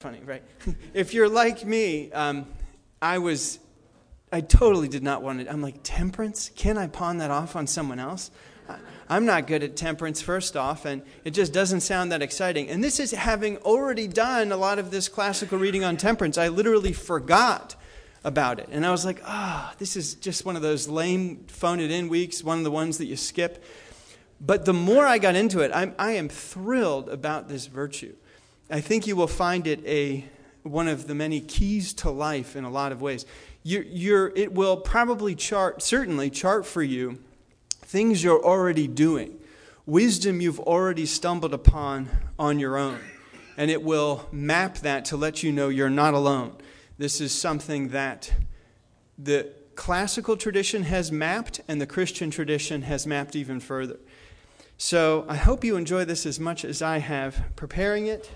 funny, right? if you're like me, um, I was, I totally did not want it. I'm like, temperance? Can I pawn that off on someone else? I'm not good at temperance, first off, and it just doesn't sound that exciting. And this is having already done a lot of this classical reading on temperance. I literally forgot about it. And I was like, ah, oh, this is just one of those lame, phone it in weeks, one of the ones that you skip. But the more I got into it, I'm, I am thrilled about this virtue. I think you will find it a one of the many keys to life in a lot of ways. You're, you're, it will probably chart, certainly chart for you, things you're already doing, wisdom you've already stumbled upon on your own. And it will map that to let you know you're not alone. This is something that the classical tradition has mapped, and the Christian tradition has mapped even further. So I hope you enjoy this as much as I have preparing it.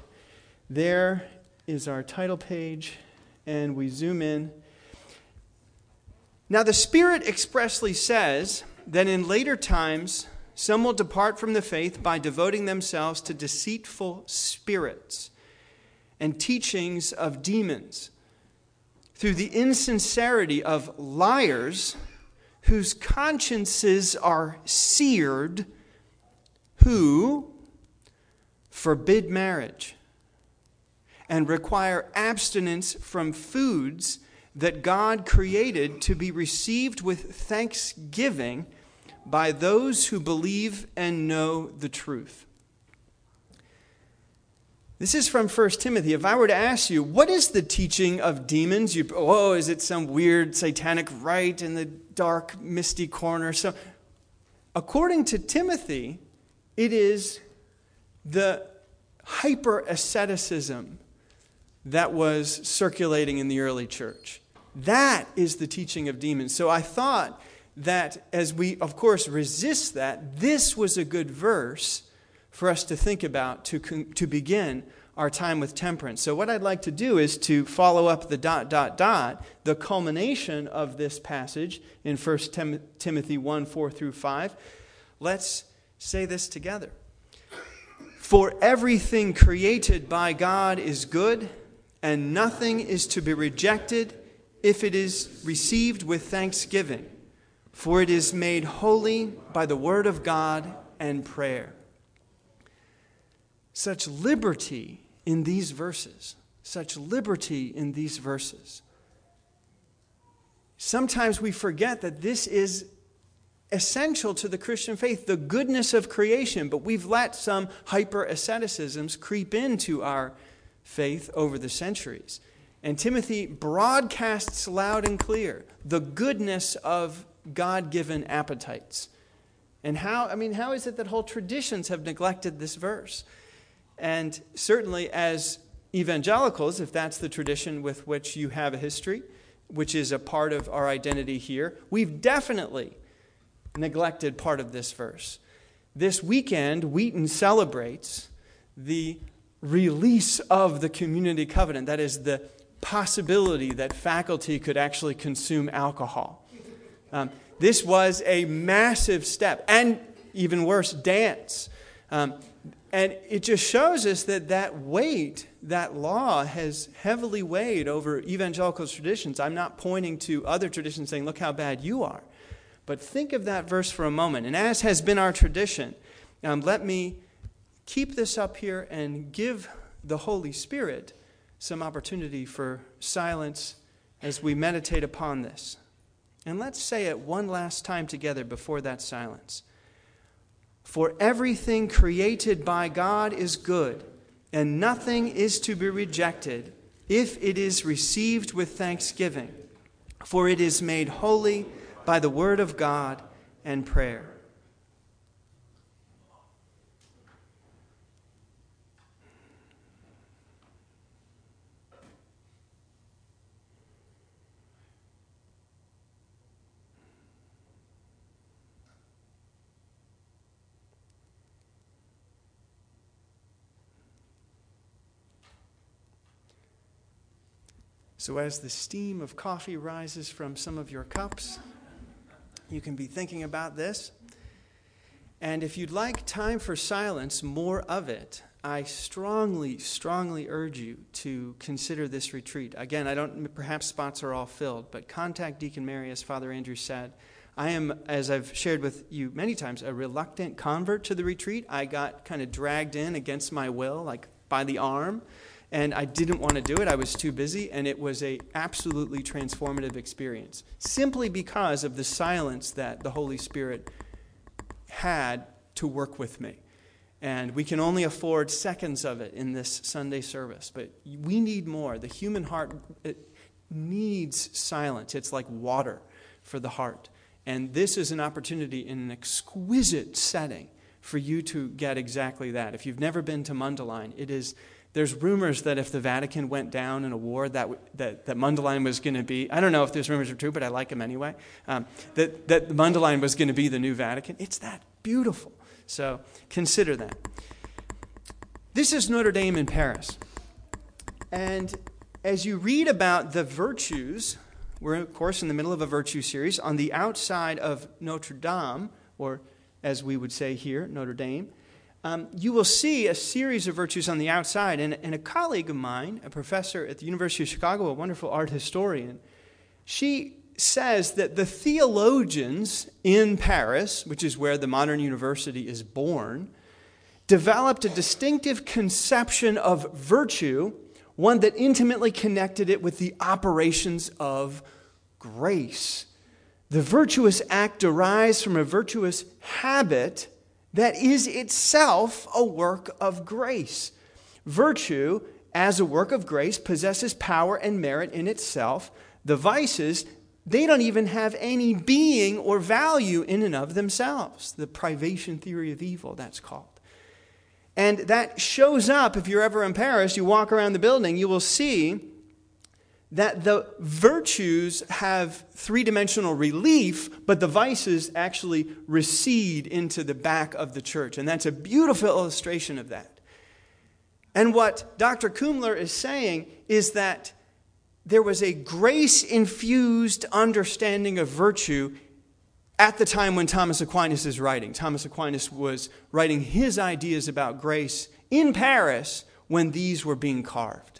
There is our title page, and we zoom in. Now, the Spirit expressly says that in later times, some will depart from the faith by devoting themselves to deceitful spirits and teachings of demons, through the insincerity of liars whose consciences are seared, who forbid marriage and require abstinence from foods that God created to be received with thanksgiving by those who believe and know the truth. This is from 1 Timothy. If I were to ask you, what is the teaching of demons? You, oh, is it some weird satanic rite in the dark, misty corner? So, according to Timothy, it is the hyper asceticism that was circulating in the early church. That is the teaching of demons. So I thought that as we, of course, resist that, this was a good verse for us to think about to, to begin our time with temperance. So, what I'd like to do is to follow up the dot, dot, dot, the culmination of this passage in 1 Tim- Timothy 1 4 through 5. Let's say this together. For everything created by God is good and nothing is to be rejected if it is received with thanksgiving, for it is made holy by the word of God and prayer. Such liberty in these verses, such liberty in these verses. Sometimes we forget that this is essential to the Christian faith, the goodness of creation, but we've let some hyper asceticisms creep into our faith over the centuries. And Timothy broadcasts loud and clear the goodness of God given appetites. And how, I mean, how is it that whole traditions have neglected this verse? And certainly, as evangelicals, if that's the tradition with which you have a history, which is a part of our identity here, we've definitely neglected part of this verse. This weekend, Wheaton celebrates the release of the community covenant. That is, the possibility that faculty could actually consume alcohol. Um, this was a massive step, and even worse, dance. Um, and it just shows us that that weight, that law, has heavily weighed over evangelical traditions. I'm not pointing to other traditions saying, look how bad you are. But think of that verse for a moment. And as has been our tradition, um, let me keep this up here and give the Holy Spirit some opportunity for silence as we meditate upon this. And let's say it one last time together before that silence. For everything created by God is good, and nothing is to be rejected if it is received with thanksgiving, for it is made holy by the word of God and prayer. So, as the steam of coffee rises from some of your cups, you can be thinking about this. And if you'd like time for silence, more of it, I strongly, strongly urge you to consider this retreat. Again, I don't, perhaps spots are all filled, but contact Deacon Mary, as Father Andrew said. I am, as I've shared with you many times, a reluctant convert to the retreat. I got kind of dragged in against my will, like by the arm, and I didn't want to do it. I was too busy, and it was a absolutely transformative experience, simply because of the silence that the Holy Spirit had to work with me. And we can only afford seconds of it in this Sunday service, but we need more. The human heart needs silence. It's like water for the heart. And this is an opportunity in an exquisite setting for you to get exactly that. If you've never been to Mundelein, it is there's rumors that if the Vatican went down in a war, that, that, that Mundelein was going to be, I don't know if those rumors are true, but I like them anyway, um, that, that Mundelein was going to be the new Vatican. It's that beautiful. So consider that. This is Notre Dame in Paris. And as you read about the virtues we're, of course, in the middle of a virtue series. On the outside of Notre Dame, or as we would say here, Notre Dame, um, you will see a series of virtues on the outside. And, and a colleague of mine, a professor at the University of Chicago, a wonderful art historian, she says that the theologians in Paris, which is where the modern university is born, developed a distinctive conception of virtue one that intimately connected it with the operations of grace. The virtuous act derives from a virtuous habit that is itself a work of grace. Virtue, as a work of grace, possesses power and merit in itself. The vices, they don't even have any being or value in and of themselves. The privation theory of evil, that's called. And that shows up if you're ever in Paris, you walk around the building, you will see that the virtues have three dimensional relief, but the vices actually recede into the back of the church. And that's a beautiful illustration of that. And what Dr. Kumler is saying is that there was a grace infused understanding of virtue at the time when Thomas Aquinas is writing. Thomas Aquinas was writing his ideas about grace in Paris when these were being carved.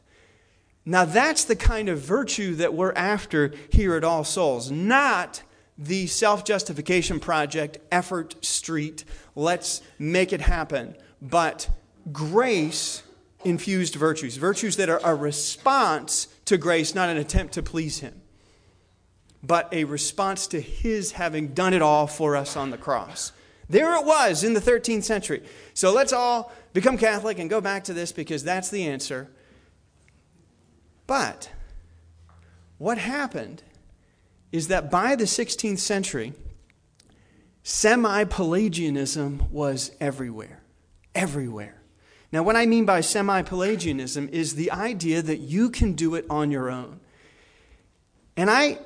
Now, that's the kind of virtue that we're after here at All Souls, not the self justification project, effort street, let's make it happen, but grace infused virtues, virtues that are a response to grace, not an attempt to please Him but a response to his having done it all for us on the cross. There it was in the 13th century. So let's all become Catholic and go back to this because that's the answer. But what happened is that by the 16th century, semi Pelagianism was everywhere. Everywhere. Now, what I mean by semi Pelagianism is the idea that you can do it on your own. And I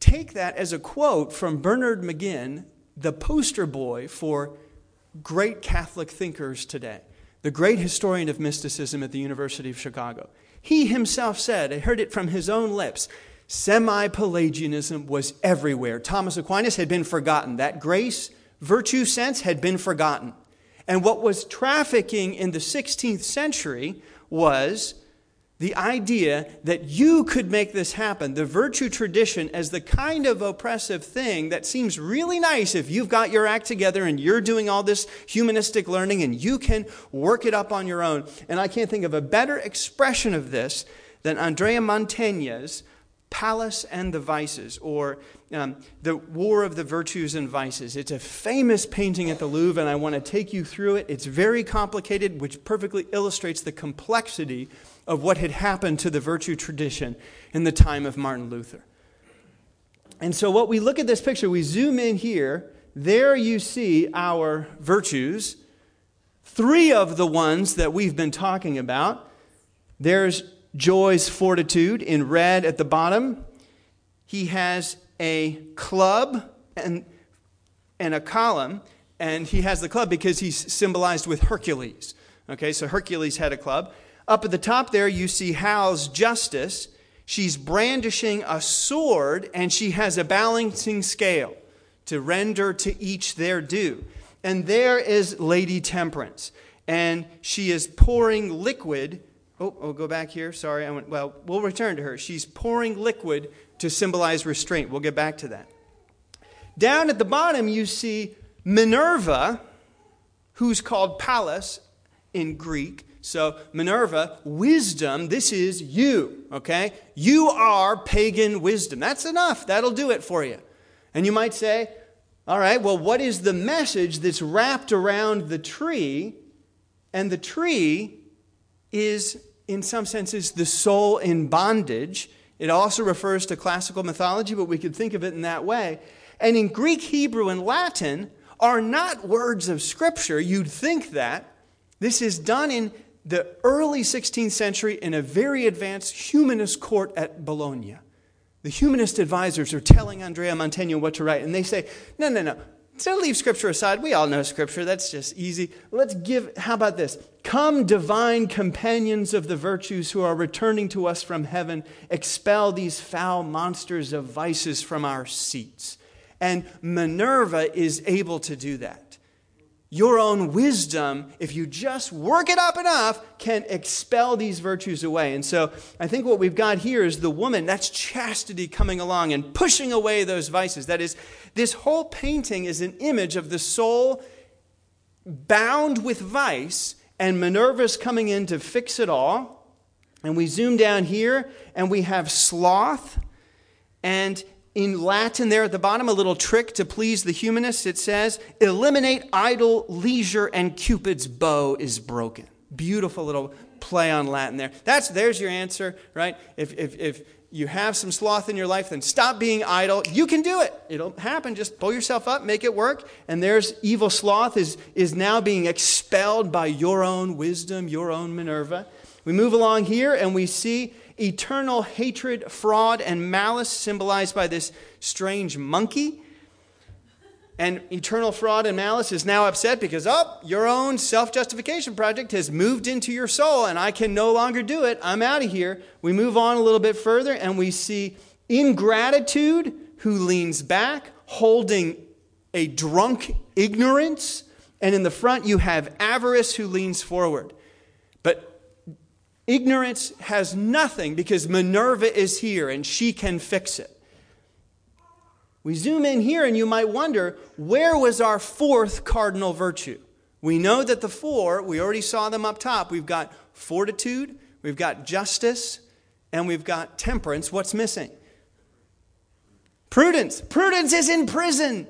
take that as a quote from Bernard McGinn, the poster boy for great Catholic thinkers today, the great historian of mysticism at the University of Chicago. He himself said, I heard it from his own lips, semi Pelagianism was everywhere. Thomas Aquinas had been forgotten. That grace, virtue sense had been forgotten. And what was trafficking in the 16th century was the idea that you could make this happen, the virtue tradition as the kind of oppressive thing that seems really nice if you've got your act together and you're doing all this humanistic learning and you can work it up on your own. And I can't think of a better expression of this than Andrea Mantegna's Pallas and the Vices, or um, The War of the Virtues and Vices. It's a famous painting at the Louvre, and I want to take you through it. It's very complicated, which perfectly illustrates the complexity of what had happened to the virtue tradition in the time of Martin Luther. And so, what we look at this picture, we zoom in here. There you see our virtues, three of the ones that we've been talking about. There's joy's fortitude in red at the bottom. He has a club and, and a column, and he has the club because he's symbolized with Hercules. Okay, so Hercules had a club. Up at the top there, you see Hal's justice. She's brandishing a sword and she has a balancing scale to render to each their due. And there is Lady Temperance. and she is pouring liquid. Oh, I'll go back here. Sorry. I went, well, we'll return to her. She's pouring liquid to symbolize restraint. We'll get back to that. Down at the bottom, you see Minerva, who's called Pallas in Greek. So, Minerva, wisdom, this is you, okay? You are pagan wisdom. That's enough. That'll do it for you. And you might say, all right, well, what is the message that's wrapped around the tree? And the tree is, in some senses, the soul in bondage. It also refers to classical mythology, but we could think of it in that way. And in Greek, Hebrew, and Latin are not words of Scripture. You'd think that. This is done in the early 16th century in a very advanced humanist court at Bologna. The humanist advisors are telling Andrea Mantegna what to write, and they say, no, no, no. Of leave Scripture aside, we all know Scripture. That's just easy. Let's give, how about this? Come, divine companions of the virtues who are returning to us from heaven, expel these foul monsters of vices from our seats. And Minerva is able to do that your own wisdom, if you just work it up enough, can expel these virtues away. And so I think what we've got here is the woman, that's chastity coming along and pushing away those vices. That is, this whole painting is an image of the soul bound with vice, and Minerva's coming in to fix it all. And we zoom down here, and we have sloth. And in Latin, there at the bottom, a little trick to please the humanists. It says, Eliminate idle leisure, and Cupid's bow is broken. Beautiful little play on Latin there. That's, there's your answer, right? If, if, if you have some sloth in your life, then stop being idle. You can do it. It'll happen. Just pull yourself up, make it work. And there's evil sloth is, is now being expelled by your own wisdom, your own Minerva. We move along here and we see eternal hatred, fraud, and malice, symbolized by this strange monkey. And eternal fraud and malice is now upset because, oh, your own self justification project has moved into your soul and I can no longer do it. I'm out of here. We move on a little bit further and we see ingratitude who leans back, holding a drunk ignorance. And in the front, you have avarice who leans forward. Ignorance has nothing because Minerva is here and she can fix it. We zoom in here and you might wonder where was our fourth cardinal virtue? We know that the four, we already saw them up top. We've got fortitude, we've got justice, and we've got temperance. What's missing? Prudence. Prudence is in prison.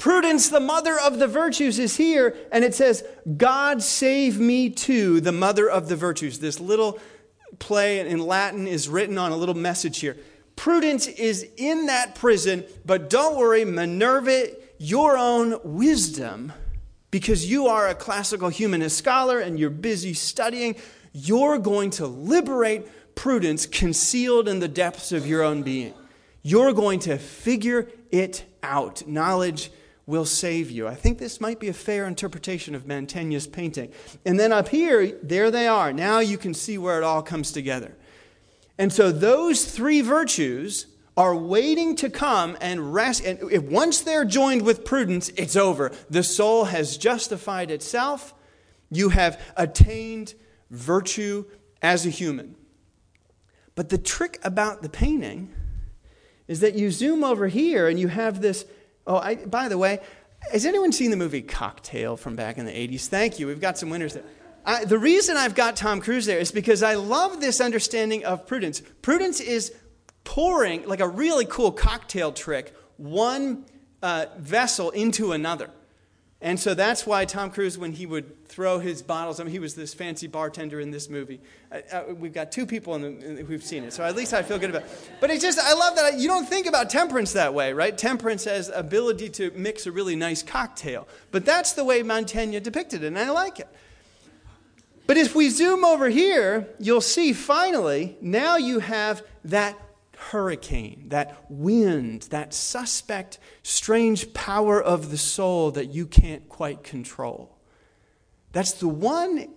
Prudence, the mother of the virtues, is here, and it says, God save me too, the mother of the virtues. This little play in Latin is written on a little message here. Prudence is in that prison, but don't worry, Minerva, your own wisdom, because you are a classical humanist scholar and you're busy studying, you're going to liberate prudence concealed in the depths of your own being. You're going to figure it out. Knowledge will save you. I think this might be a fair interpretation of Mantegna's painting. And then up here, there they are. Now you can see where it all comes together. And so those three virtues are waiting to come and rest. And if, once they're joined with prudence, it's over. The soul has justified itself. You have attained virtue as a human. But the trick about the painting is that you zoom over here and you have this Oh, I, by the way, has anyone seen the movie Cocktail from back in the 80s? Thank you. We've got some winners there. I, the reason I've got Tom Cruise there is because I love this understanding of prudence. Prudence is pouring, like a really cool cocktail trick, one uh, vessel into another. And so that's why Tom Cruise, when he would throw his bottles, I mean, he was this fancy bartender in this movie. Uh, uh, we've got two people in the, who've seen it, so at least I feel good about it. But it's just, I love that. I, you don't think about temperance that way, right? Temperance has ability to mix a really nice cocktail. But that's the way Mantegna depicted it, and I like it. But if we zoom over here, you'll see finally, now you have that hurricane, that wind, that suspect, strange power of the soul that you can't quite control. That's the one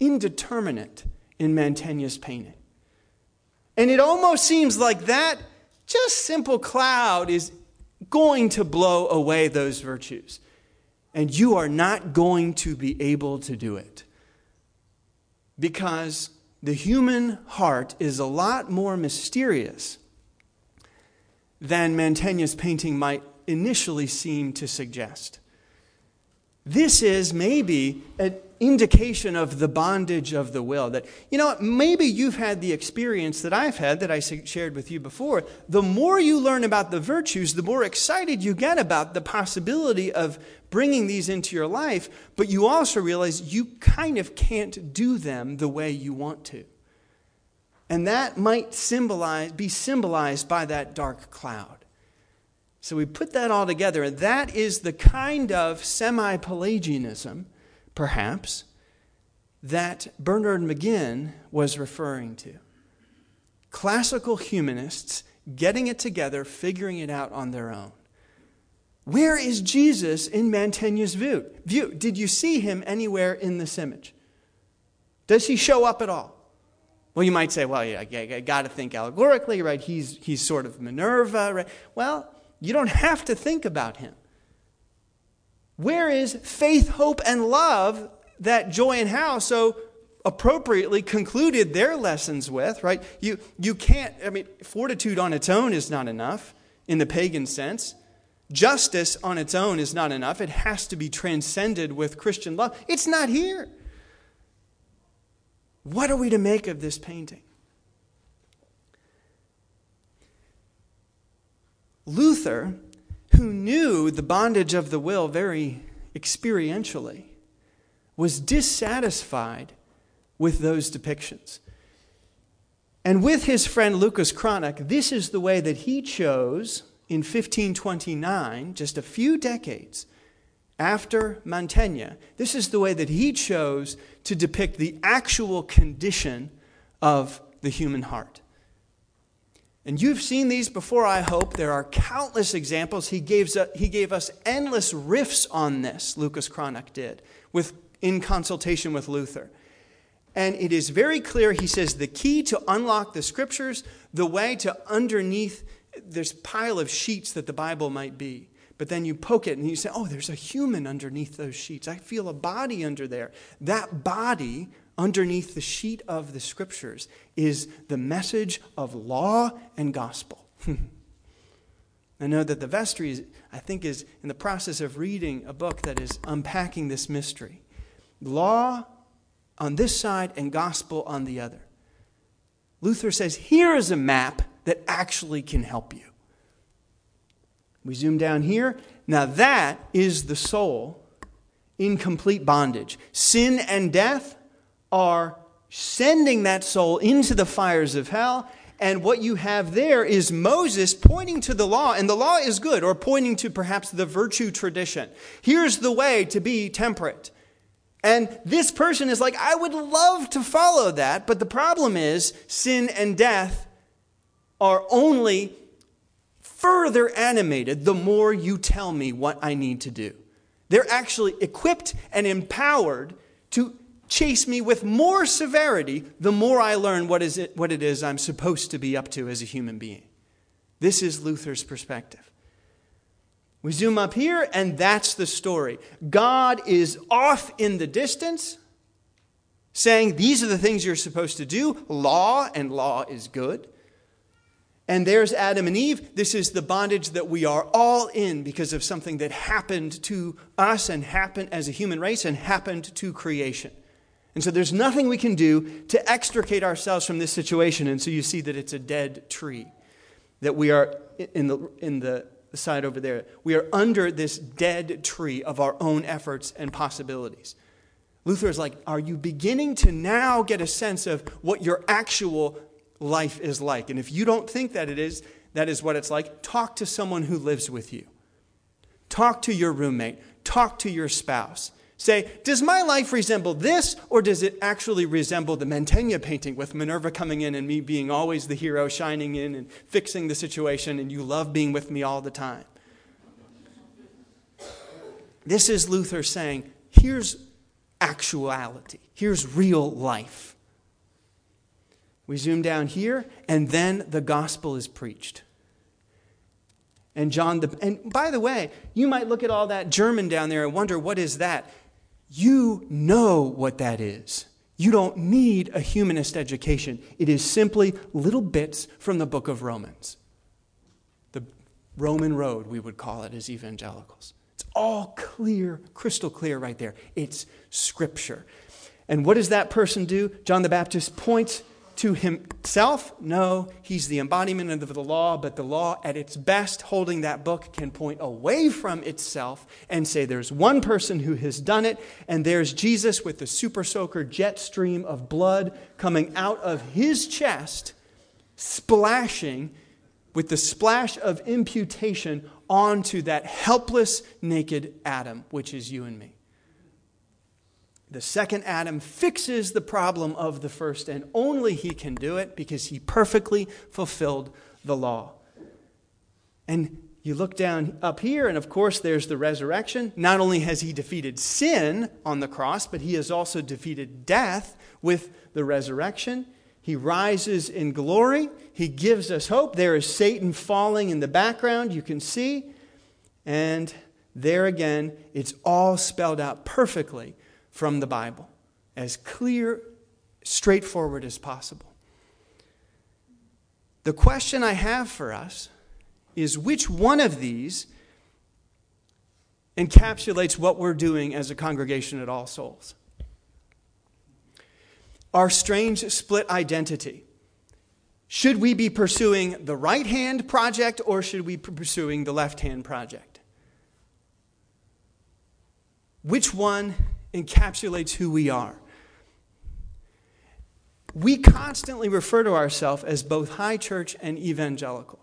indeterminate in Mantegna's painting. And it almost seems like that just simple cloud is going to blow away those virtues. And you are not going to be able to do it. Because the human heart is a lot more mysterious than Mantegna's painting might initially seem to suggest. This is maybe an indication of the bondage of the will. That, you know, maybe you've had the experience that I've had that I shared with you before. The more you learn about the virtues, the more excited you get about the possibility of bringing these into your life, but you also realize you kind of can't do them the way you want to. And that might symbolize, be symbolized by that dark cloud. So we put that all together, and that is the kind of semi Pelagianism, perhaps, that Bernard McGinn was referring to. Classical humanists getting it together, figuring it out on their own. Where is Jesus in Mantegna's view? view? Did you see him anywhere in this image? Does he show up at all? Well, you might say, well, yeah, I, got to think allegorically, right? He's, he's sort of Minerva, right? Well, you don't have to think about him. Where is faith, hope, and love that Joy and Hal so appropriately concluded their lessons with, right? You, you can't, I mean, fortitude on its own is not enough in the pagan sense. Justice on its own is not enough. It has to be transcended with Christian love. It's not here. What are we to make of this painting? Luther, who knew the bondage of the will very experientially, was dissatisfied with those depictions. And with his friend Lucas Cranach, this is the way that he chose in 1529, just a few decades after Mantegna, this is the way that he chose to depict the actual condition of the human heart. And you've seen these before, I hope. There are countless examples. He gave, uh, he gave us endless riffs on this, Lucas Cranach did, with, in consultation with Luther. And it is very clear, he says, the key to unlock the scriptures, the way to underneath this pile of sheets that the Bible might be. But then you poke it and you say, oh, there's a human underneath those sheets. I feel a body under there. That body underneath the sheet of the scriptures is the message of law and gospel. I know that the vestry, I think, is in the process of reading a book that is unpacking this mystery. Law on this side and gospel on the other. Luther says, here is a map that actually can help you. We zoom down here. Now, that is the soul in complete bondage. Sin and death are sending that soul into the fires of hell. And what you have there is Moses pointing to the law, and the law is good, or pointing to perhaps the virtue tradition. Here's the way to be temperate. And this person is like, I would love to follow that, but the problem is sin and death are only further animated the more you tell me what I need to do. They're actually equipped and empowered to chase me with more severity the more I learn what, is it, what it is I'm supposed to be up to as a human being. This is Luther's perspective. We zoom up here, and that's the story. God is off in the distance, saying, These are the things you're supposed to do. Law, and law is good. And there's Adam and Eve. This is the bondage that we are all in because of something that happened to us and happened as a human race and happened to creation. And so there's nothing we can do to extricate ourselves from this situation. And so you see that it's a dead tree, that we are in the, in the side over there. We are under this dead tree of our own efforts and possibilities. Luther is like, Are you beginning to now get a sense of what your actual life is like? And if you don't think that it is, that is what it's like, talk to someone who lives with you. Talk to your roommate. Talk to your spouse. Say, does my life resemble this, or does it actually resemble the Mantegna painting with Minerva coming in and me being always the hero, shining in and fixing the situation, and you love being with me all the time? This is Luther saying, here's actuality, here's real life. We zoom down here, and then the gospel is preached. And John the and by the way, you might look at all that German down there and wonder what is that? You know what that is. You don't need a humanist education. It is simply little bits from the book of Romans. The Roman road, we would call it as evangelicals. It's all clear, crystal clear right there. It's scripture. And what does that person do? John the Baptist points to himself? No, he's the embodiment of the law, but the law, at its best, holding that book, can point away from itself and say there's one person who has done it, and there's Jesus with the super soaker jet stream of blood coming out of his chest, splashing with the splash of imputation onto that helpless, naked Adam, which is you and me. The second Adam fixes the problem of the first, and only he can do it because he perfectly fulfilled the law. And you look down up here, and of course, there's the resurrection. Not only has he defeated sin on the cross, but he has also defeated death with the resurrection. He rises in glory. He gives us hope. There is Satan falling in the background, you can see. And there again, it's all spelled out perfectly from the Bible, as clear, straightforward as possible. The question I have for us is which one of these encapsulates what we're doing as a congregation at All Souls? Our strange split identity. Should we be pursuing the right hand project or should we be pursuing the left hand project? Which one encapsulates who we are. We constantly refer to ourselves as both high church and evangelical.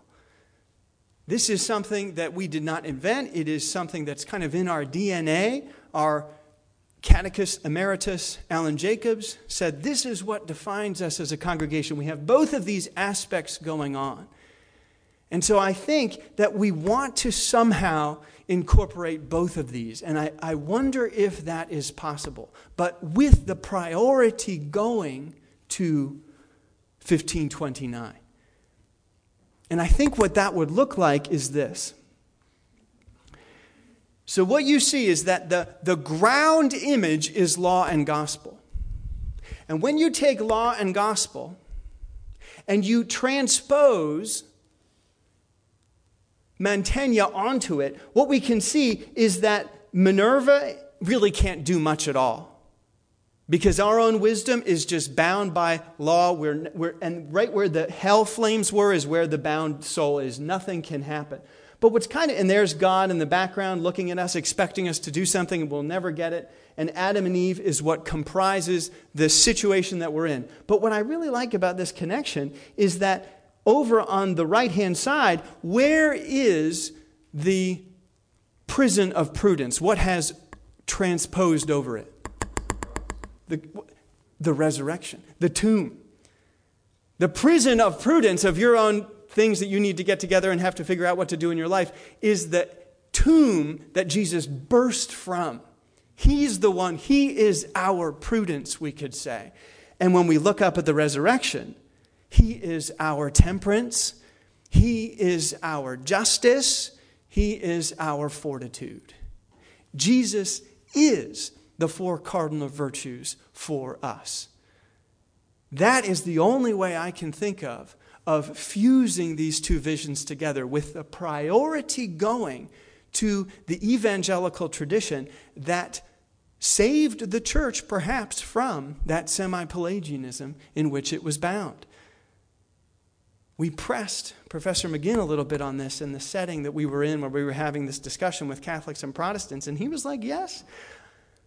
This is something that we did not invent. It is something that's kind of in our DNA. Our catechist emeritus, Alan Jacobs, said this is what defines us as a congregation. We have both of these aspects going on. And so I think that we want to somehow incorporate both of these. And I, I wonder if that is possible. But with the priority going to 1529. And I think what that would look like is this. So, what you see is that the, the ground image is law and gospel. And when you take law and gospel and you transpose Mantegna onto it, what we can see is that Minerva really can't do much at all. Because our own wisdom is just bound by law, we're, we're, and right where the hell flames were is where the bound soul is. Nothing can happen. But what's kind of, and there's God in the background looking at us, expecting us to do something, and we'll never get it. And Adam and Eve is what comprises the situation that we're in. But what I really like about this connection is that over on the right hand side, where is the prison of prudence? What has transposed over it? The, the resurrection, the tomb. The prison of prudence of your own things that you need to get together and have to figure out what to do in your life is the tomb that Jesus burst from. He's the one, He is our prudence, we could say. And when we look up at the resurrection, he is our temperance. He is our justice. He is our fortitude. Jesus is the four cardinal virtues for us. That is the only way I can think of of fusing these two visions together with the priority going to the evangelical tradition that saved the church perhaps from that semi Pelagianism in which it was bound. We pressed Professor McGinn a little bit on this in the setting that we were in where we were having this discussion with Catholics and Protestants, and he was like, Yes,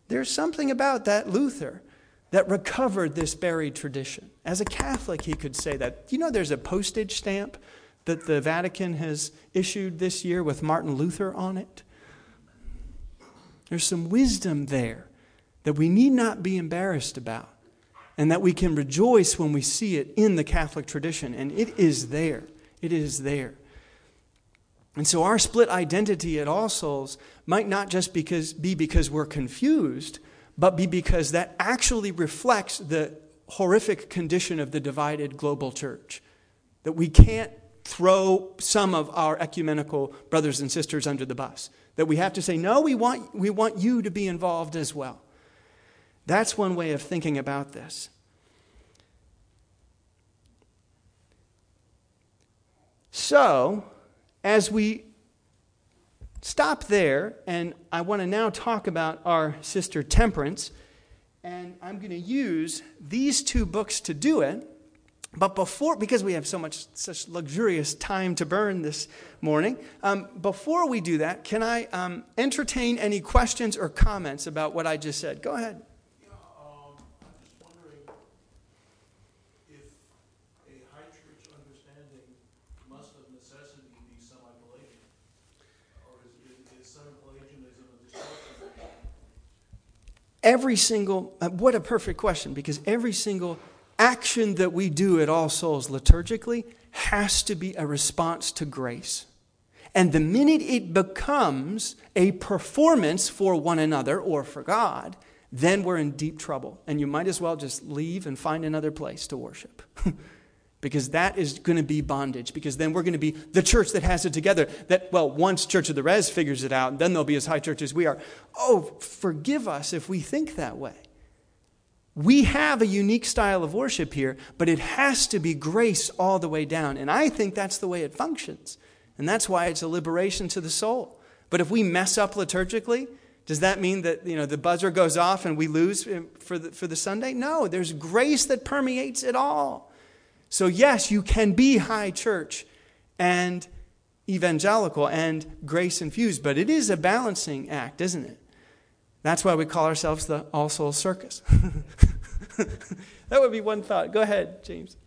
there's something about that Luther that recovered this buried tradition. As a Catholic, he could say that. You know, there's a postage stamp that the Vatican has issued this year with Martin Luther on it. There's some wisdom there that we need not be embarrassed about and that we can rejoice when we see it in the Catholic tradition. And it is there. It is there. And so our split identity at All Souls might not just because, be because we're confused, but be because that actually reflects the horrific condition of the divided global church. That we can't throw some of our ecumenical brothers and sisters under the bus. That we have to say, no, we want, we want you to be involved as well. That's one way of thinking about this. So, as we stop there, and I want to now talk about our sister Temperance, and I'm going to use these two books to do it. But before, because we have so much, such luxurious time to burn this morning, um, before we do that, can I um, entertain any questions or comments about what I just said? Go ahead. Every single, uh, what a perfect question, because every single action that we do at All Souls liturgically has to be a response to grace. And the minute it becomes a performance for one another or for God, then we're in deep trouble. And you might as well just leave and find another place to worship. because that is going to be bondage because then we're going to be the church that has it together that well once church of the res figures it out then they'll be as high church as we are. Oh forgive us if we think that way. We have a unique style of worship here but it has to be grace all the way down and i think that's the way it functions and that's why it's a liberation to the soul. But if we mess up liturgically does that mean that you know the buzzer goes off and we lose eh, for the, for the sunday? No there's grace that permeates it all so, yes, you can be high church and evangelical and grace infused, but it is a balancing act, isn't it? That's why we call ourselves the All Souls Circus. that would be one thought. Go ahead, James.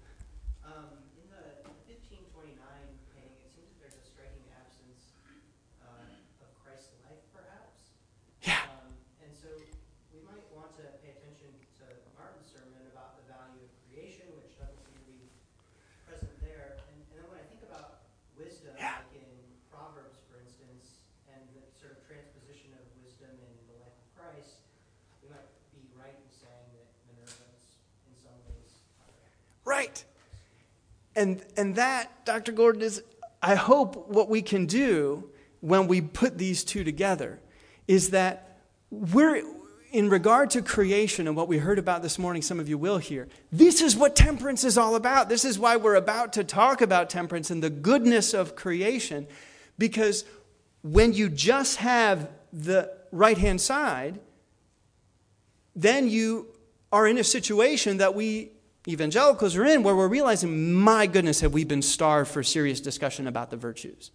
Right. And, and that, Dr. Gordon, is, I hope, what we can do when we put these two together is that we're, in regard to creation and what we heard about this morning, some of you will hear, this is what temperance is all about. This is why we're about to talk about temperance and the goodness of creation. Because when you just have the right hand side, then you are in a situation that we evangelicals are in where we're realizing, my goodness, have we been starved for serious discussion about the virtues?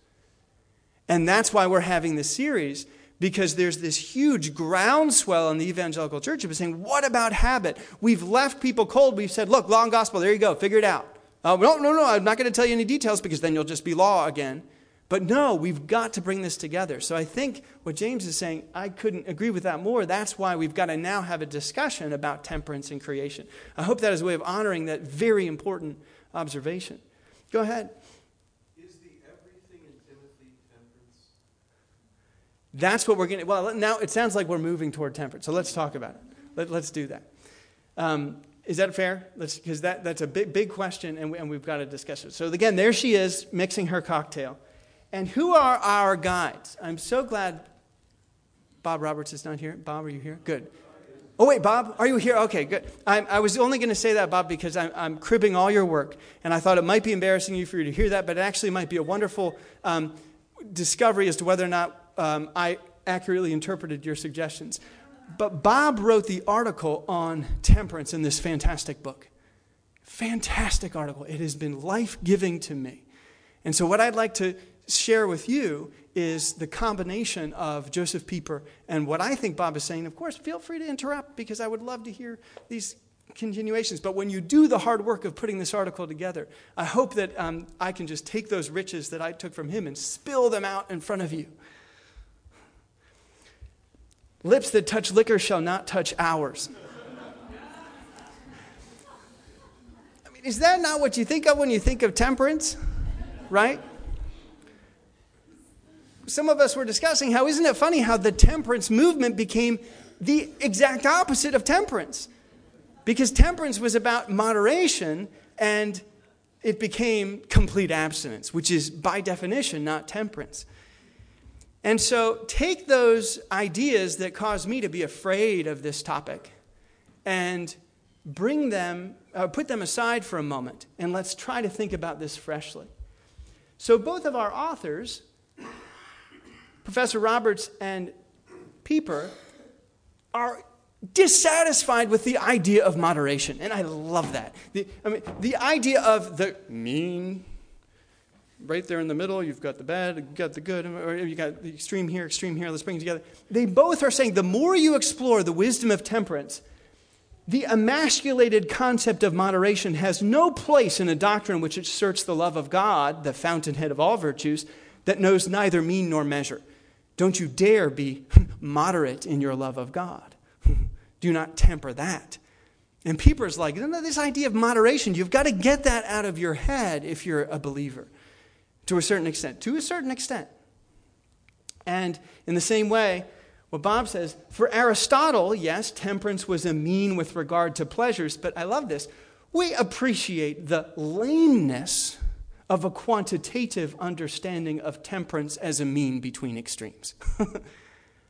And that's why we're having this series, because there's this huge groundswell in the evangelical church of saying, what about habit? We've left people cold. We've said, look, law and gospel, there you go, figure it out. Uh, no, no, no, I'm not going to tell you any details because then you'll just be law again. But no, we've got to bring this together. So I think what James is saying, I couldn't agree with that more. That's why we've got to now have a discussion about temperance and creation. I hope that is a way of honoring that very important observation. Go ahead. Is the everything in Timothy temperance? That's what we're going to. Well, now it sounds like we're moving toward temperance. So let's talk about it. Let, us do that. Um, is that fair? Because that, that's a big, big question, and, we, and we've got to discuss it. So, again, there she is mixing her cocktail. And who are our guides? I'm so glad Bob Roberts is not here. Bob, are you here? Good. Oh, wait, Bob, are you here? Okay, good. I'm, i was only going to say that, Bob, because I'm, I'm, cribbing all your work. And I thought it might be embarrassing you for you to hear that, but it actually might be a wonderful um, discovery as to whether or not um, I accurately interpreted your suggestions. But Bob wrote the article on temperance in this fantastic book. Fantastic article. It has been life giving to me. And so, what I'd like to share with you is the combination of Josef Pieper and what I think Bob is saying. Of course, feel free to interrupt because I would love to hear these continuations. But when you do the hard work of putting this article together, I hope that um, I can just take those riches that I took from him and spill them out in front of you. Lips that touch liquor shall not touch ours. I mean, is that not what you think of when you think of temperance? Right? Some of us were discussing how isn't it funny how the temperance movement became the exact opposite of temperance? Because temperance was about moderation and it became complete abstinence, which is by definition not temperance. And so take those ideas that cause me to be afraid of this topic and bring them, uh, put them aside for a moment, and let's try to think about this freshly. So, both of our authors, Professor Roberts and Pieper, are dissatisfied with the idea of moderation. And I love that. The, I mean, the idea of the mean, right there in the middle, you've got the bad, you've got the good, or you got the extreme here, extreme here, let's bring them together. They both are saying the more you explore the wisdom of temperance, the emasculated concept of moderation has no place in a doctrine which asserts the love of God, the fountainhead of all virtues, that knows neither mean nor measure. Don't you dare be moderate in your love of God. Do not temper that. And Pieper's like, no, this idea of moderation, you've got to get that out of your head if you're a believer to a certain extent. To a certain extent. And in the same way, what Bob says, for Aristotle, yes, temperance was a mean with regard to pleasures, but I love this. We appreciate the lameness of a quantitative understanding of temperance as a mean between extremes.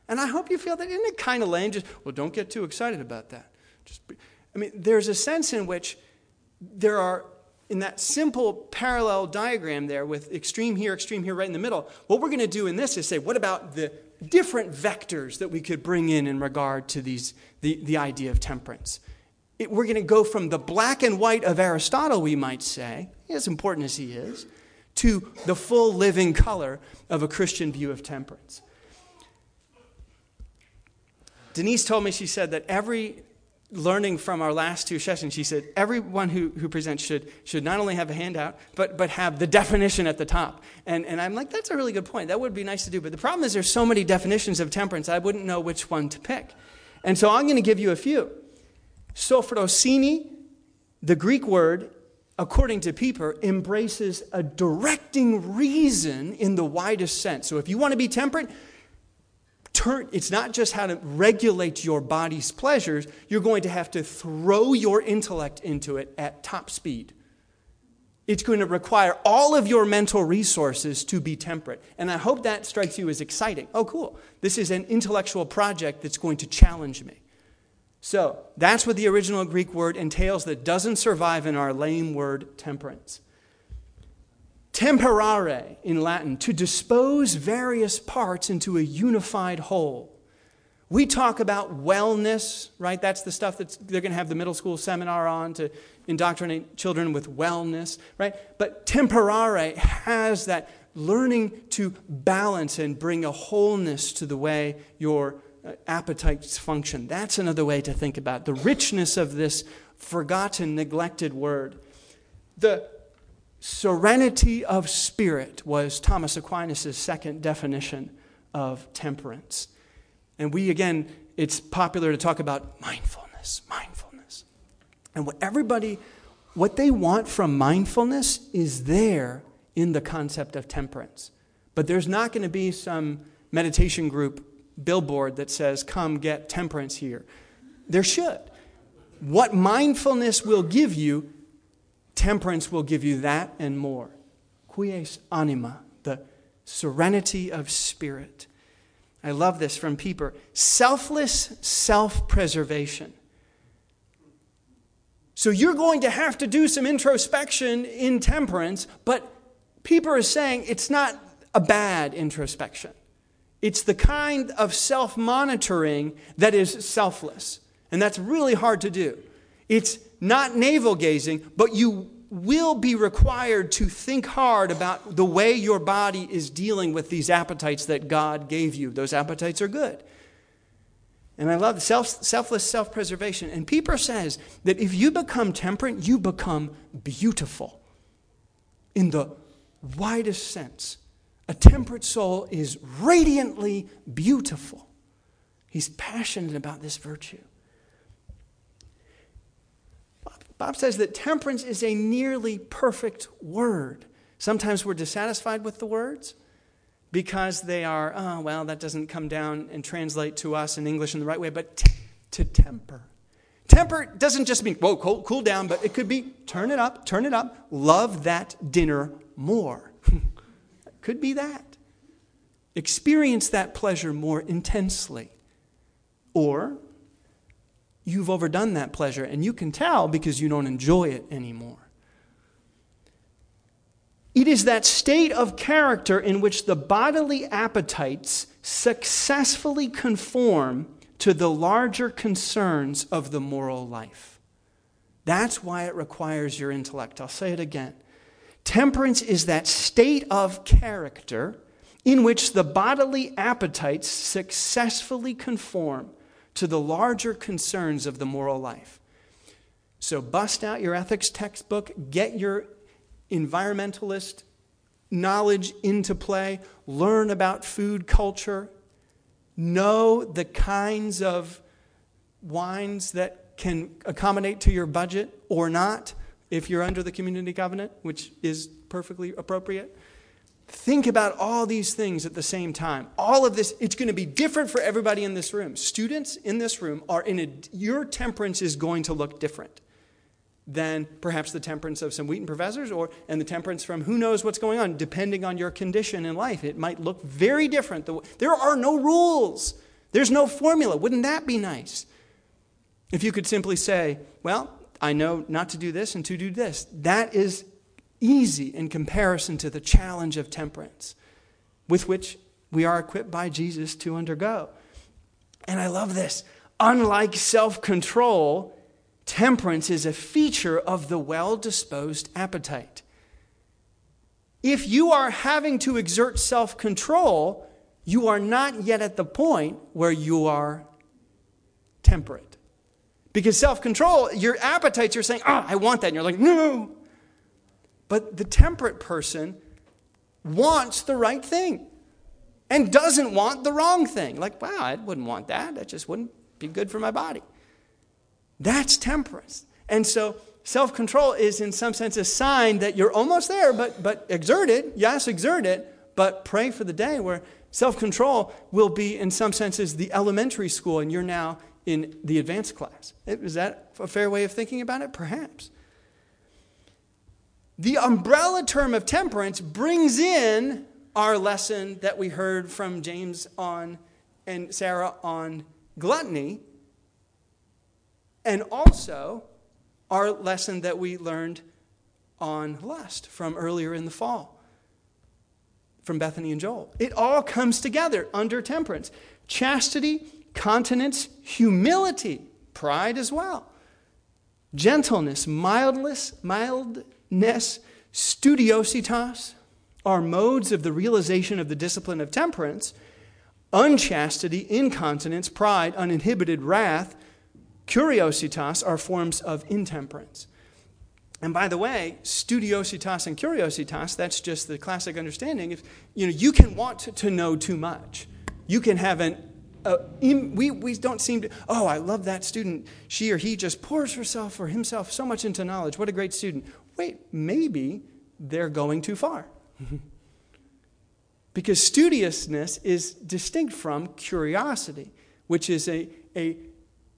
And I hope you feel that. Isn't it kind of lame? Just, well, don't get too excited about that. Just, be, I mean, there's a sense in which there are, in that simple parallel diagram there with extreme here, extreme here, right in the middle, what we're going to do in this is say, what about the different vectors that we could bring in in regard to these, the, the idea of temperance? It, we're going to go from the black and white of Aristotle, we might say, as important as he is, to the full living color of a Christian view of temperance. Denise told me, she said that every learning from our last two sessions, she said everyone who, who presents should, should not only have a handout, but, but have the definition at the top. And, and I'm like, that's a really good point. That would be nice to do. But the problem is there's so many definitions of temperance, I wouldn't know which one to pick. And so I'm going to give you a few. Sophrosyne, the Greek word, according to Pieper, embraces a directing reason in the widest sense. So if you want to be temperate, turn, it's not just how to regulate your body's pleasures, you're going to have to throw your intellect into it at top speed. It's going to require all of your mental resources to be temperate. And I hope that strikes you as exciting. Oh, cool. This is an intellectual project that's going to challenge me. So that's what the original Greek word entails that doesn't survive in our lame word temperance. Temperare in Latin, to dispose various parts into a unified whole. We talk about wellness, right? That's the stuff that they're going to have the middle school seminar on to indoctrinate children with wellness, right? But temperare has that learning to balance and bring a wholeness to the way your uh, appetites function. That's another way to think about the richness of this forgotten, neglected word. The Serenity of spirit was Thomas Aquinas' second definition of temperance. And we, again, it's popular to talk about mindfulness, mindfulness. And what everybody, what they want from mindfulness is there in the concept of temperance. But there's not going to be some meditation group billboard that says, come get temperance here. There should. What mindfulness will give you Temperance will give you that and more. Quies animi, the serenity of spirit. I love this from Pieper. Selfless self preservation. So you're going to have to do some introspection in temperance, but Pieper is saying it's not a bad introspection. It's the kind of self monitoring that is selfless. And that's really hard to do. It's not navel gazing, but you will be required to think hard about the way your body is dealing with these appetites that God gave you. Those appetites are good. And I love self, selfless self preservation. And Pieper says that if you become temperate, you become beautiful in the widest sense. A temperate soul is radiantly beautiful. He's passionate about this virtue. Bob says that temperance is a nearly perfect word. Sometimes we're dissatisfied with the words because they are, oh, well, that doesn't come down and translate to us in English in the right way, but t- to temper, Temper doesn't just mean, whoa, cool, cool down, but it could be turn it up, turn it up, love that dinner more. Could be that. Experience that pleasure more intensely. Or you've overdone that pleasure and you can tell because you don't enjoy it anymore. It is that state of character in which the bodily appetites successfully conform to the larger concerns of the moral life. That's why it requires your intellect. I'll say it again. Temperance is that state of character in which the bodily appetites successfully conform to the larger concerns of the moral life. So, bust out your ethics textbook, get your environmentalist knowledge into play, learn about food culture, know the kinds of wines that can accommodate to your budget or not if you're under the community covenant, which is perfectly appropriate. Think about all these things at the same time. All of this, it's going to be different for everybody in this room. Students in this room are in a, your temperance is going to look different than perhaps the temperance of some Wheaton professors or and the temperance from who knows what's going on depending on your condition in life it might look very different there are no rules there's no formula wouldn't that be nice if you could simply say well i know not to do this and to do this that is easy in comparison to the challenge of temperance with which we are equipped by jesus to undergo and i love this unlike self-control Temperance is a feature of the well disposed appetite. If you are having to exert self control, you are not yet at the point where you are temperate. Because self control, your appetites, you're saying, oh, I want that. And you're like, no. But the temperate person wants the right thing and doesn't want the wrong thing. Like, wow, I wouldn't want that. That just wouldn't be good for my body. That's temperance. And so self control is, in some sense, a sign that you're almost there, but, but exert it. Yes, exert it, but pray for the day where self control will be, in some senses, the elementary school and you're now in the advanced class. Is that a fair way of thinking about it? Perhaps. The umbrella term of temperance brings in our lesson that we heard from James on and Sarah on gluttony and also our lesson that we learned on lust from earlier in the fall from Bethany and Joel. It all comes together under temperance chastity, continence, humility, pride as well, gentleness, mildness, mildness, studiositas are modes of the realization of the discipline of temperance. Unchastity, incontinence, pride, uninhibited wrath, Curiositas are forms of intemperance. And by the way, studiositas and curiositas, that's just the classic understanding. If you know, you can want to, to know too much. You can have an uh, we, we don't seem to, oh, I love that student. She or he just pours herself or himself so much into knowledge. What a great student. Wait, maybe they're going too far. because studiousness is distinct from curiosity, which is a, a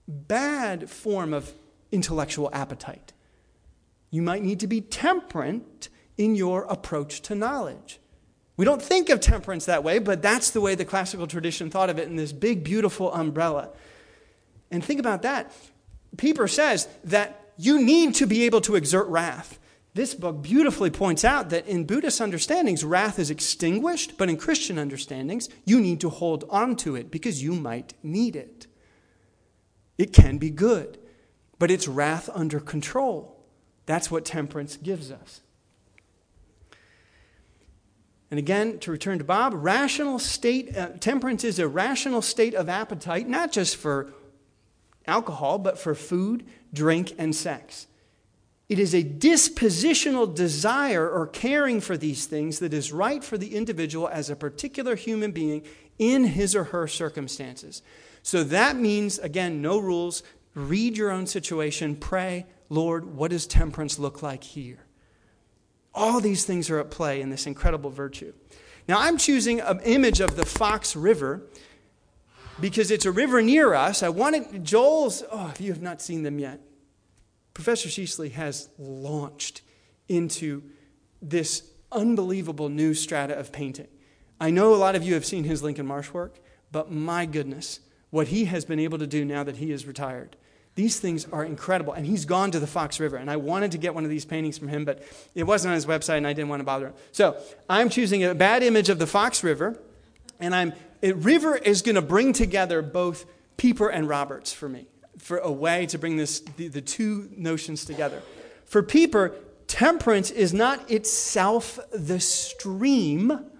bad form of intellectual appetite. You might need to be temperate in your approach to knowledge. We don't think of temperance that way, but that's the way the classical tradition thought of it in this big, beautiful umbrella. And think about that. Pieper says that you need to be able to exert wrath. This book beautifully points out that in Buddhist understandings, wrath is extinguished, but in Christian understandings, you need to hold on to it because you might need it. It can be good, but it's wrath under control. That's what temperance gives us. And again, to return to Bob, rational state, uh, temperance is a rational state of appetite, not just for alcohol, but for food, drink, and sex. It is a dispositional desire or caring for these things that is right for the individual as a particular human being in his or her circumstances. So that means, again, no rules. Read your own situation. Pray, Lord, what does temperance look like here? All these things are at play in this incredible virtue. Now, I'm choosing an image of the Fox River because it's a river near us. I wanted Joel's, oh, if you have not seen them yet, Professor Sheesley has launched into this unbelievable new strata of painting. I know a lot of you have seen his Lincoln Marsh work, but my goodness, what he has been able to do now that he is retired. These things are incredible. And he's gone to the Fox River. And I wanted to get one of these paintings from him, but it wasn't on his website and I didn't want to bother him. So I'm choosing a bad image of the Fox River. And I'm, it, River is going to bring together both Pieper and Roberts for me, for a way to bring this, the, the two notions together. For Pieper, temperance is not itself the stream,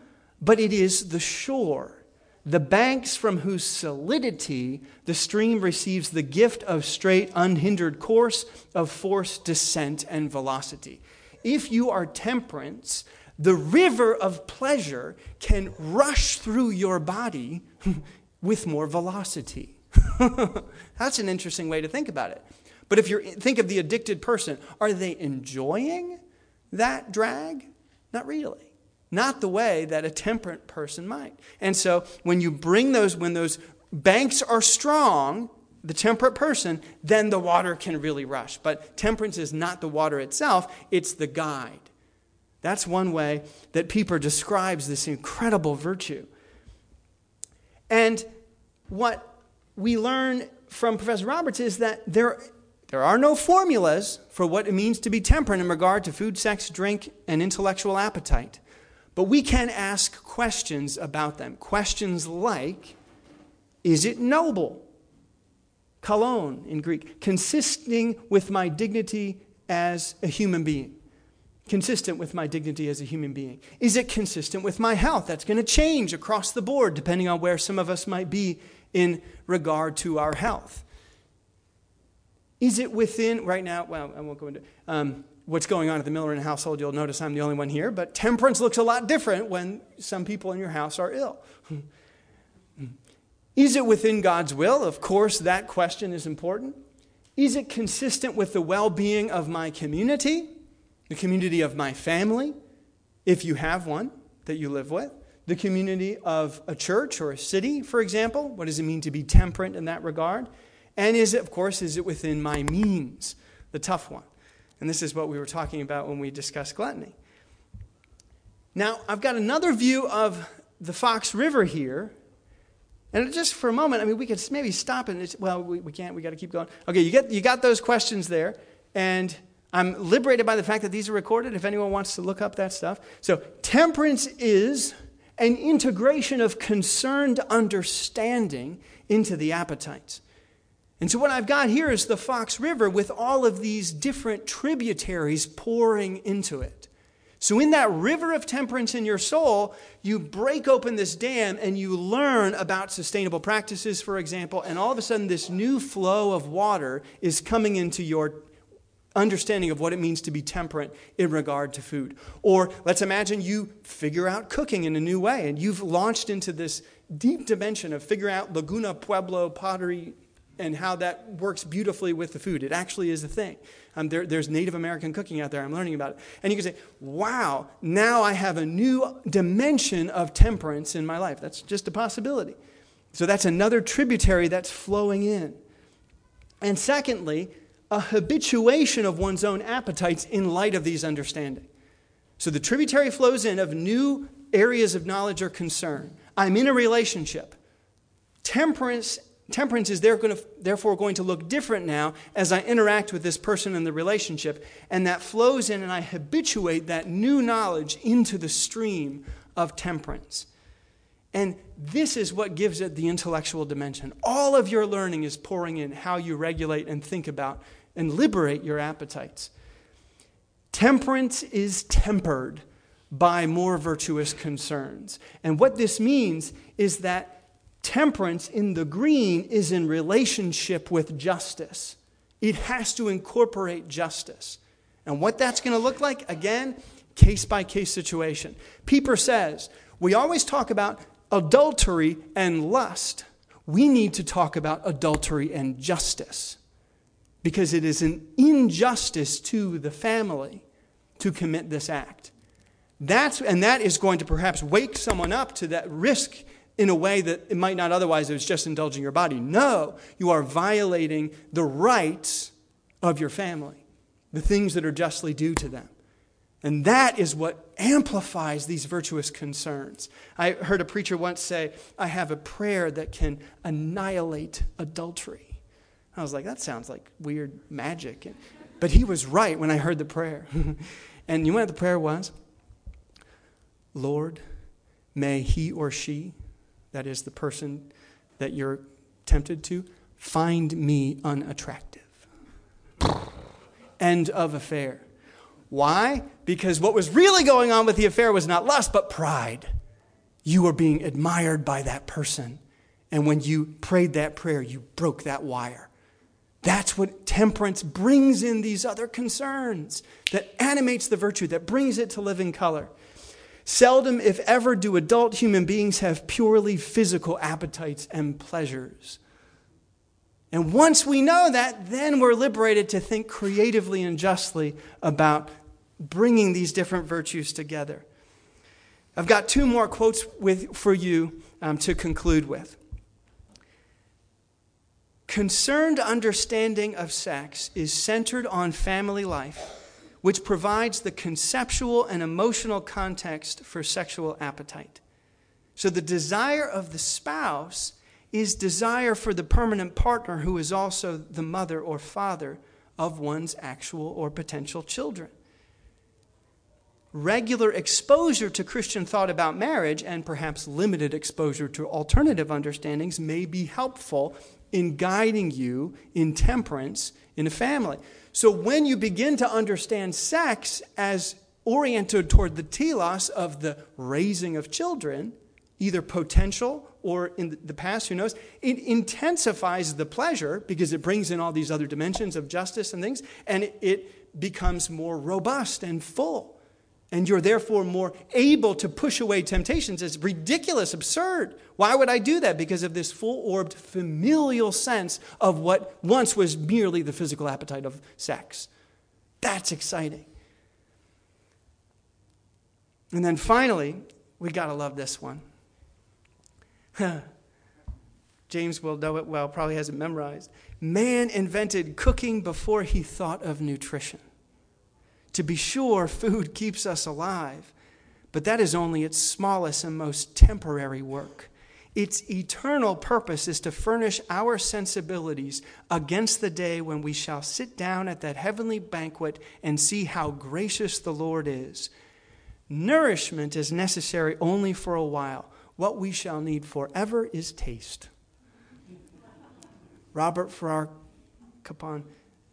but it is the shore the banks from whose solidity the stream receives the gift of straight, unhindered course of force, descent, and velocity. If you are temperance, the river of pleasure can rush through your body with more velocity. That's an interesting way to think about it. But if you think of the addicted person, are they enjoying that drag? Not really not the way that a temperate person might. And so when you bring those, when those banks are strong, the temperate person, then the water can really rush. But temperance is not the water itself, it's the guide. That's one way that Pieper describes this incredible virtue. And what we learn from Professor Roberts is that there, there are no formulas for what it means to be temperate in regard to food, sex, drink, and intellectual appetite. But we can ask questions about them. Questions like Is it noble? Kalon in Greek, consisting with my dignity as a human being. Consistent with my dignity as a human being. Is it consistent with my health? That's going to change across the board depending on where some of us might be in regard to our health. Is it within, right now, well, I won't go into um, what's going on at the Miller household, you'll notice I'm the only one here, but temperance looks a lot different when some people in your house are ill. is it within God's will? Of course, that question is important. Is it consistent with the well being of my community, the community of my family, if you have one that you live with? The community of a church or a city, for example. What does it mean to be temperate in that regard? And is it, of course, is it within my means? The tough one. And this is what we were talking about when we discussed gluttony. Now, I've got another view of the Fox River here. And just for a moment, I mean, we could maybe stop and, well, we, we can't, we got to keep going. Okay, you, get, you got those questions there. And I'm liberated by the fact that these are recorded if anyone wants to look up that stuff. So, temperance is an integration of concerned understanding into the appetites. And so, what I've got here is the Fox River with all of these different tributaries pouring into it. So, in that river of temperance in your soul, you break open this dam and you learn about sustainable practices, for example, and all of a sudden, this new flow of water is coming into your understanding of what it means to be temperate in regard to food. Or let's imagine you figure out cooking in a new way and you've launched into this deep dimension of figuring out Laguna Pueblo pottery and how that works beautifully with the food. It actually is a thing. Um, there, there's Native American cooking out there. I'm learning about it. And you can say, wow, now I have a new dimension of temperance in my life. That's just a possibility. So that's another tributary that's flowing in. And secondly, a habituation of one's own appetites in light of these understanding. So the tributary flows in of new areas of knowledge or concern. I'm in a relationship. Temperance Temperance is therefore going to look different now as I interact with this person in the relationship, and that flows in, and I habituate that new knowledge into the stream of temperance. And this is what gives it the intellectual dimension. All of your learning is pouring in how you regulate and think about and liberate your appetites. Temperance is tempered by more virtuous concerns. And what this means is that Temperance in the green is in relationship with justice. It has to incorporate justice. And what that's going to look like, again, case by case situation. Pieper says, we always talk about adultery and lust. We need to talk about adultery and justice because it is an injustice to the family to commit this act. That's, and that is going to perhaps wake someone up to that risk in a way that it might not otherwise, it was just indulging your body. No, you are violating the rights of your family, the things that are justly due to them. And that is what amplifies these virtuous concerns. I heard a preacher once say, I have a prayer that can annihilate adultery. I was like, that sounds like weird magic. But he was right when I heard the prayer. and you know what the prayer was? Lord, may he or she, that is the person that you're tempted to, find me unattractive. End of affair. Why? Because what was really going on with the affair was not lust, but pride. You were being admired by that person. And when you prayed that prayer, you broke that wire. That's what temperance brings in these other concerns, that animates the virtue, that brings it to living color. Seldom, if ever, do adult human beings have purely physical appetites and pleasures. And once we know that, then we're liberated to think creatively and justly about bringing these different virtues together. I've got two more quotes with, for you um, to conclude with. Concerned understanding of sex is centered on family life, which provides the conceptual and emotional context for sexual appetite. So the desire of the spouse is desire for the permanent partner who is also the mother or father of one's actual or potential children regular exposure to Christian thought about marriage and perhaps limited exposure to alternative understandings may be helpful in guiding you in temperance in a family. So when you begin to understand sex as oriented toward the telos of the raising of children, either potential or in the past, who knows, it intensifies the pleasure because it brings in all these other dimensions of justice and things, and it becomes more robust and full and you're therefore more able to push away temptations. It's ridiculous, absurd. Why would I do that? Because of this full orbed familial sense of what once was merely the physical appetite of sex. That's exciting. And then finally, we got to love this one. James will know it well, probably has it memorized. Man invented cooking before he thought of nutrition. To be sure, food keeps us alive, but that is only its smallest and most temporary work. Its eternal purpose is to furnish our sensibilities against the day when we shall sit down at that heavenly banquet and see how gracious the Lord is. Nourishment is necessary only for a while. What we shall need forever is taste. Robert Farrar Capon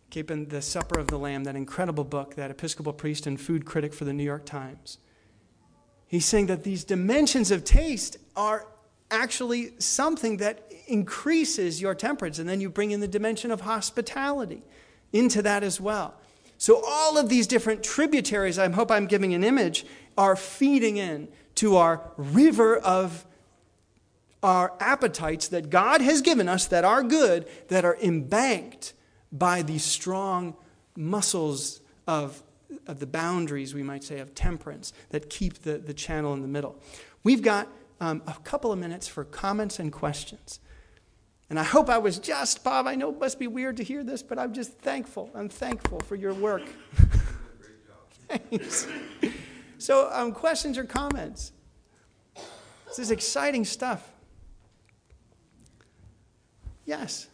keeping the Supper of the Lamb, that incredible book, that Episcopal priest and food critic for the New York Times. He's saying that these dimensions of taste are actually something that increases your temperance. And then you bring in the dimension of hospitality into that as well. So, all of these different tributaries, I hope I'm giving an image, are feeding in to our river of our appetites that God has given us that are good, that are embanked by these strong muscles of, of the boundaries, we might say, of temperance that keep the, the channel in the middle. We've got um, a couple of minutes for comments and questions. And I hope I was just, Bob. I know it must be weird to hear this, but I'm just thankful. I'm thankful for your work. Thanks. So, um, questions or comments? This is exciting stuff. Yes.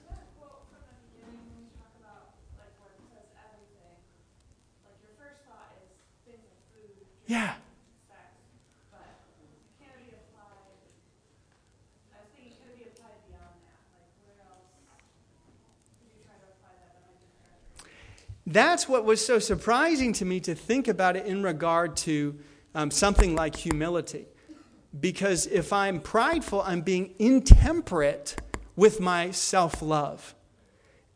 Yeah. That's what was so surprising to me to think about it in regard to um, something like humility. Because if I'm prideful, I'm being intemperate with my self love.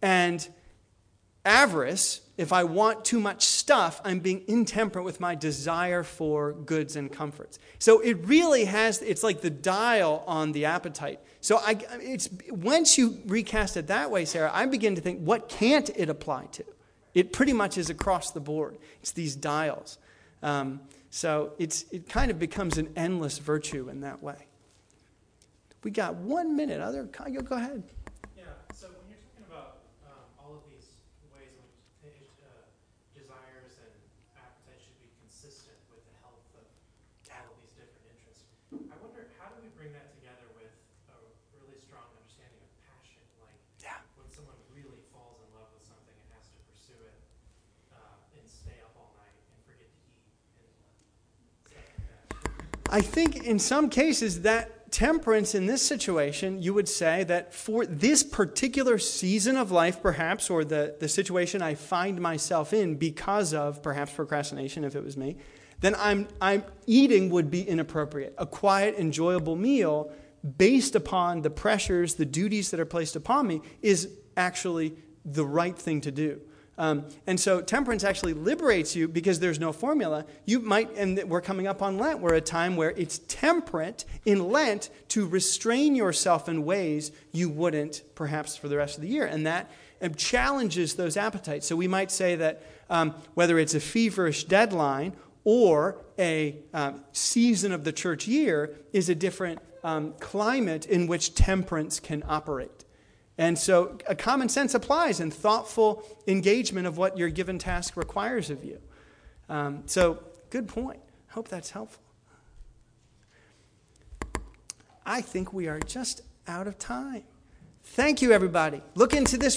And avarice if I want too much stuff, I'm being intemperate with my desire for goods and comforts. So it really has, it's like the dial on the appetite. So I, it's, once you recast it that way, Sarah, I begin to think, what can't it apply to? It pretty much is across the board. It's these dials. Um, so it's, it kind of becomes an endless virtue in that way. We got one minute. Other, go ahead. Yeah. So when you're talking about um, all of these ways in which uh, desires and appetites should be consistent with the health of all of these different interests, I wonder how do we bring that together with a really strong understanding of passion? Like Yeah. when someone really falls in love with something and has to pursue it uh, and stay up all night and forget to eat and stuff like that. I think in some cases that temperance in this situation, you would say that for this particular season of life, perhaps, or the, the situation I find myself in because of perhaps procrastination, if it was me, then I'm, I'm eating would be inappropriate. A quiet, enjoyable meal based upon the pressures, the duties that are placed upon me is actually the right thing to do. Um, and so temperance actually liberates you because there's no formula. You might, and we're coming up on Lent, we're a time where it's temperate in Lent to restrain yourself in ways you wouldn't perhaps for the rest of the year. And that um, challenges those appetites. So we might say that um, whether it's a feverish deadline or a um, season of the church year is a different um, climate in which temperance can operate. And so a common sense applies and thoughtful engagement of what your given task requires of you. Um, so, good point. Hope that's helpful. I think we are just out of time. Thank you, everybody. Look into this.